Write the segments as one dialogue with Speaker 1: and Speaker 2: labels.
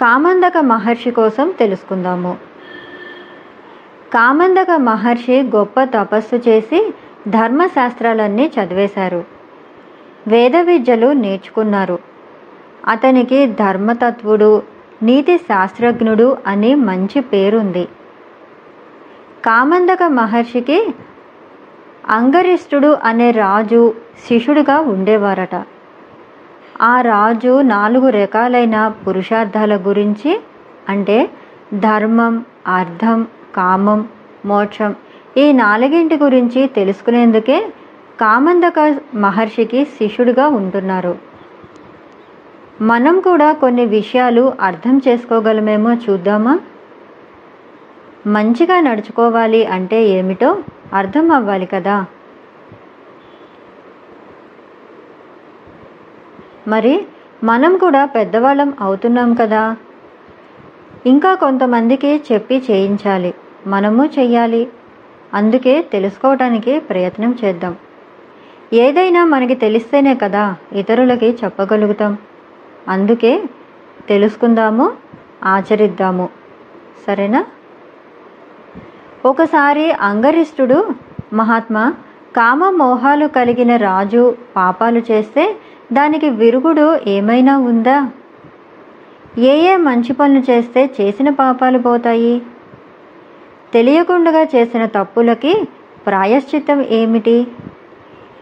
Speaker 1: కామందక మహర్షి కోసం తెలుసుకుందాము. కామందక మహర్షి గొప్ప తపస్సు చేసి ధర్మశాస్త్రాలన్నీ చదివేశారు. వేద విద్యలు నేర్చుకున్నారు. అతనికి ధర్మతత్వుడు నీతి శాస్త్రజ్ఞుడు అని మంచి పేరుంది. కామందక మహర్షికి అంగరిష్ఠుడు అనే రాజు శిష్యుడిగా ఉండేవారట. ఆ రాజు నాలుగు రకాలైన పురుషార్థాల గురించి అంటే ధర్మం అర్థం కామం మోక్షం ఈ నాలుగింటి గురించి తెలుసుకునేందుకే కామందక మహర్షికి శిష్యుడిగా ఉంటున్నారు. మనం కూడా కొన్ని విషయాలు అర్థం చేసుకోగలమేమో చూద్దామా? మంచిగా నడుచుకోవాలి అంటే ఏమిటో అర్థం అవ్వాలి కదా. మరి మనం కూడా పెద్దవాళ్ళం అవుతున్నాం కదా? ఇంకా కొంతమందికి చెప్పి చేయించాలి. మనము చెయ్యాలి. అందుకే తెలుసుకోవటానికి ప్రయత్నం చేద్దాం. ఏదైనా మనకి తెలిస్తేనే కదా ఇతరులకి చెప్పగలుగుతాం. అందుకే తెలుసుకుందాము ఆచరిద్దాము. సరేనా? ఒకసారి అంగరిష్ఠుడు మహాత్మా కామ మోహాలు కలిగిన రాజు పాపాలు చేస్తే దానికి విరుగుడు ఏమైనా ఉందా? ఏ ఏ మంచి పనులు చేస్తే చేసిన పాపాలు పోతాయి? తెలియకుండా చేసిన తప్పులకి ప్రాయశ్చిత్తం ఏమిటి?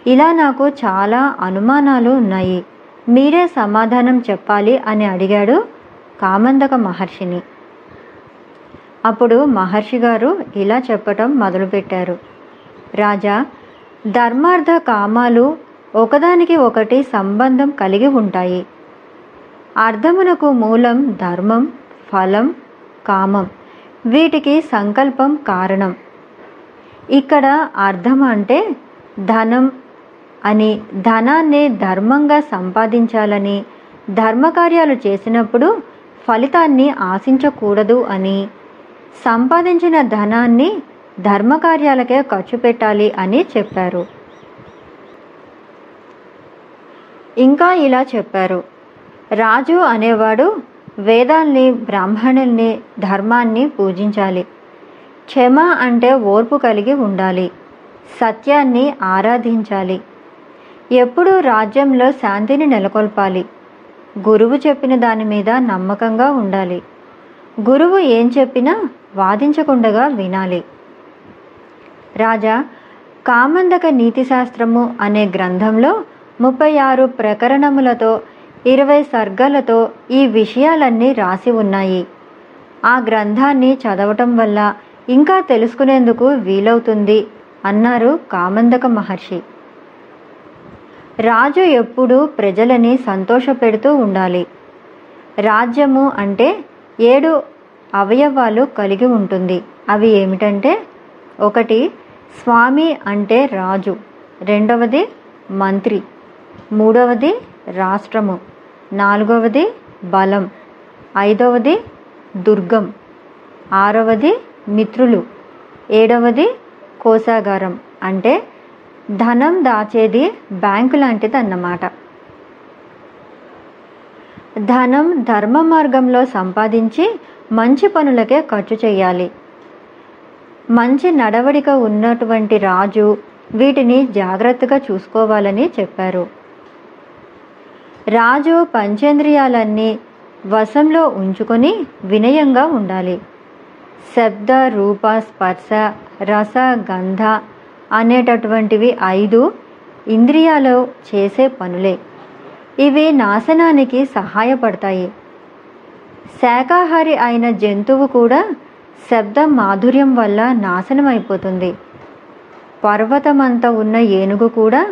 Speaker 1: ఇలా నాకు చాలా అనుమానాలు ఉన్నాయి. మీరే సమాధానం చెప్పాలి అని అడిగాడు కామందక మహర్షిని. అప్పుడు మహర్షి గారు ఇలా చెప్పటం మొదలుపెట్టారు. రాజా ధర్మార్థ కామాలు ఒకదానికి ఒకటి సంబంధం కలిగి ఉంటాయి. అర్థమునకు మూలం ధర్మం ఫలం కామం. వీటికి సంకల్పం కారణం. ఇక్కడ అర్థం అంటే ధనం అని. ధనాన్ని ధర్మంగా సంపాదించాలని ధర్మకార్యాలు చేసినప్పుడు ఫలితాన్ని ఆశించకూడదు అని. సంపాదించిన ధనాన్ని ధర్మకార్యాలకే ఖర్చు పెట్టాలి అని చెప్పారు. ఇంకా ఇలా చెప్పారు. రాజు అనేవాడు వేదాల్ని బ్రాహ్మణుల్ని ధర్మాన్ని పూజించాలి. క్షమ అంటే ఓర్పు కలిగి ఉండాలి. సత్యాన్ని ఆరాధించాలి. ఎప్పుడూ రాజ్యంలో శాంతిని నెలకొల్పాలి. గురువు చెప్పిన దాని మీద నమ్మకంగా ఉండాలి. గురువు ఏం చెప్పినా వాదించకుండగా వినాలి. రాజా కామందక నీతిశాస్త్రము అనే గ్రంథంలో ముప్పై ఆరు ప్రకరణములతో ఇరవై సర్గలతో ఈ విషయాలన్నీ రాసి ఉన్నాయి. ఆ గ్రంథాన్ని చదవటం వల్ల ఇంకా తెలుసుకునేందుకు వీలవుతుంది అన్నారు కామందక మహర్షి. రాజు ఎప్పుడూ ప్రజలని సంతోషపెడుతూ ఉండాలి. రాజ్యము అంటే ఏడు అవయవాలు కలిగి ఉంటుంది. అవి ఏమిటంటే ఒకటి స్వామి అంటే రాజు రెండవది మంత్రి. మూడవది రాష్ట్రము. నాలుగవది బలం. ఐదవది దుర్గం. ఆరవది మిత్రులు. ఏడవది కోశాగారం. అంటే ధనం దాచేది బ్యాంకు లాంటిది అన్నమాట ధనం ధర్మ మార్గంలో సంపాదించి మంచి పనులకే ఖర్చు చేయాలి. మంచి నడవడిక ఉన్నటువంటి రాజు వీటిని జాగ్రత్తగా చూసుకోవాలని చెప్పారు. రాజు పంచేంద్రియాలన్నీ వశంలో ఉంచుకొని వినయంగా ఉండాలి. శబ్ద రూప స్పర్శ రస గంధ అనేటటువంటివి ఐదు ఇంద్రియాలు చేసే పనులే. ఇవి నాశనానికి సహాయపడతాయి. శాకాహారి అయిన జంతువు కూడా శబ్ద మాధుర్యం వల్ల నాశనం అయిపోతుంది పర్వతమంతా ఉన్న ఏనుగు కూడా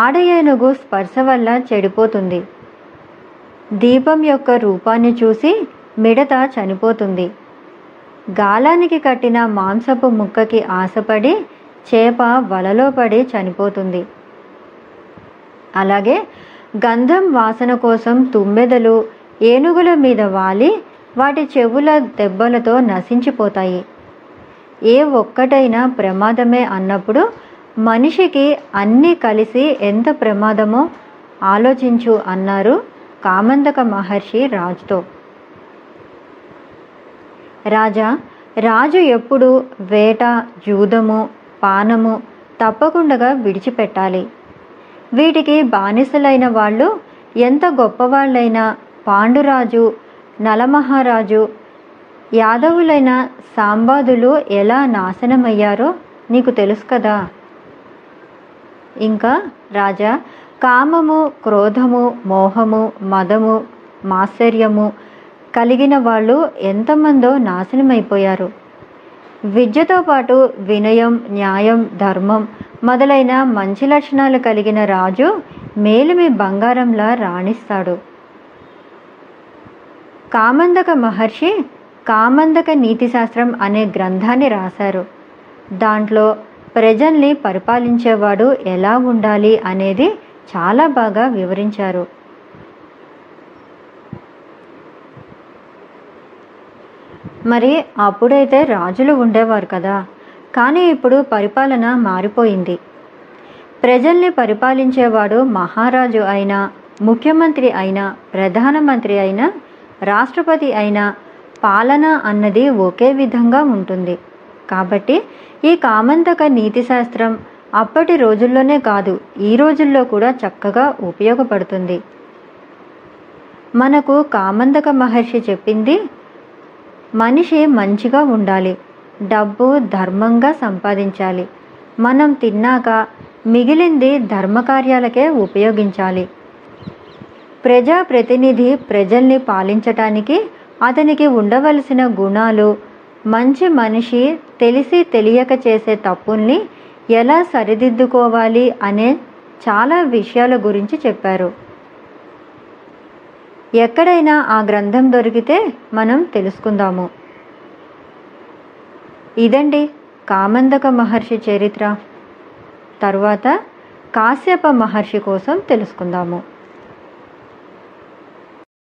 Speaker 1: ఆడ ఏనుగు స్పర్శ వల్ల చెడిపోతుంది. దీపం యొక్క రూపాన్ని చూసి మిడత చనిపోతుంది. గాలానికి కట్టిన మాంసపు ముక్కకి ఆశపడి చేప వలలో పడి చనిపోతుంది. అలాగే గంధం వాసన కోసం తుమ్మెదలు ఏనుగుల మీద వాలి వాటి చెవుల దెబ్బలతో నశించిపోతాయి. ఏ ఒక్కటైనా ప్రమాదమే అన్నప్పుడు మనిషికి అన్నీ కలిసి ఎంత ప్రమాదమో ఆలోచించు అన్నారు కామందక మహర్షి రాజుతో. రాజా రాజు ఎప్పుడు వేట జూదము పానము తప్పకుండా విడిచిపెట్టాలి. వీటికి బానిసలైన వాళ్ళు ఎంత గొప్పవాళ్ళైనా పాండురాజు నలమహారాజు యాదవులైన సాంబాదులు ఎలా నాశనమయ్యారో నీకు తెలుసు కదా. ఇంకా రాజా కామము క్రోధము మోహము మదము మాత్సర్యము కలిగిన వాళ్ళు ఎంతమందో నాశనమైపోయారు. విద్యతో పాటు వినయం న్యాయం ధర్మం మొదలైన మంచి లక్షణాలు కలిగిన రాజు మేలిమి బంగారంలా రాణిస్తాడు. కామందక మహర్షి కామందక నీతిశాస్త్రం అనే గ్రంథాన్ని రాశారు. దాంట్లో ప్రజల్ని పరిపాలించేవాడు ఎలా ఉండాలి అనేది చాలా బాగా వివరించారు. మరి అప్పుడైతే రాజులు ఉండేవారు కదా కానీ ఇప్పుడు పరిపాలన మారిపోయింది. ప్రజల్ని పరిపాలించేవాడు మహారాజు అయినా ముఖ్యమంత్రి అయినా ప్రధానమంత్రి అయినా రాష్ట్రపతి అయినా పాలన అన్నది ఒకే విధంగా ఉంటుంది. కాబట్టి ఈ కామంతక నీతిశాస్త్రం అప్పటి రోజుల్లోనే కాదు ఈ రోజుల్లో కూడా చక్కగా ఉపయోగపడుతుంది. మనకు కామందక మహర్షి చెప్పింది మనిషి మంచిగా ఉండాలి డబ్బు ధర్మంగా సంపాదించాలి మనం తిన్నాక మిగిలింది ధర్మకార్యాలకే ఉపయోగించాలి. ప్రజాప్రతినిధి ప్రజల్ని పాలించటానికి అతనికి ఉండవలసిన గుణాలు మంచి మనిషి తెలిసి తెలియక చేసే తప్పుల్ని ఎలా సరిదిద్దుకోవాలి అనే చాలా విషయాల గురించి చెప్పారు. ఎక్కడైనా ఆ గ్రంథం దొరికితే మనం తెలుసుకుందాము. ఇదండి కామందక మహర్షి చరిత్ర. తరువాత కాశ్యప మహర్షి కోసం తెలుసుకుందాము.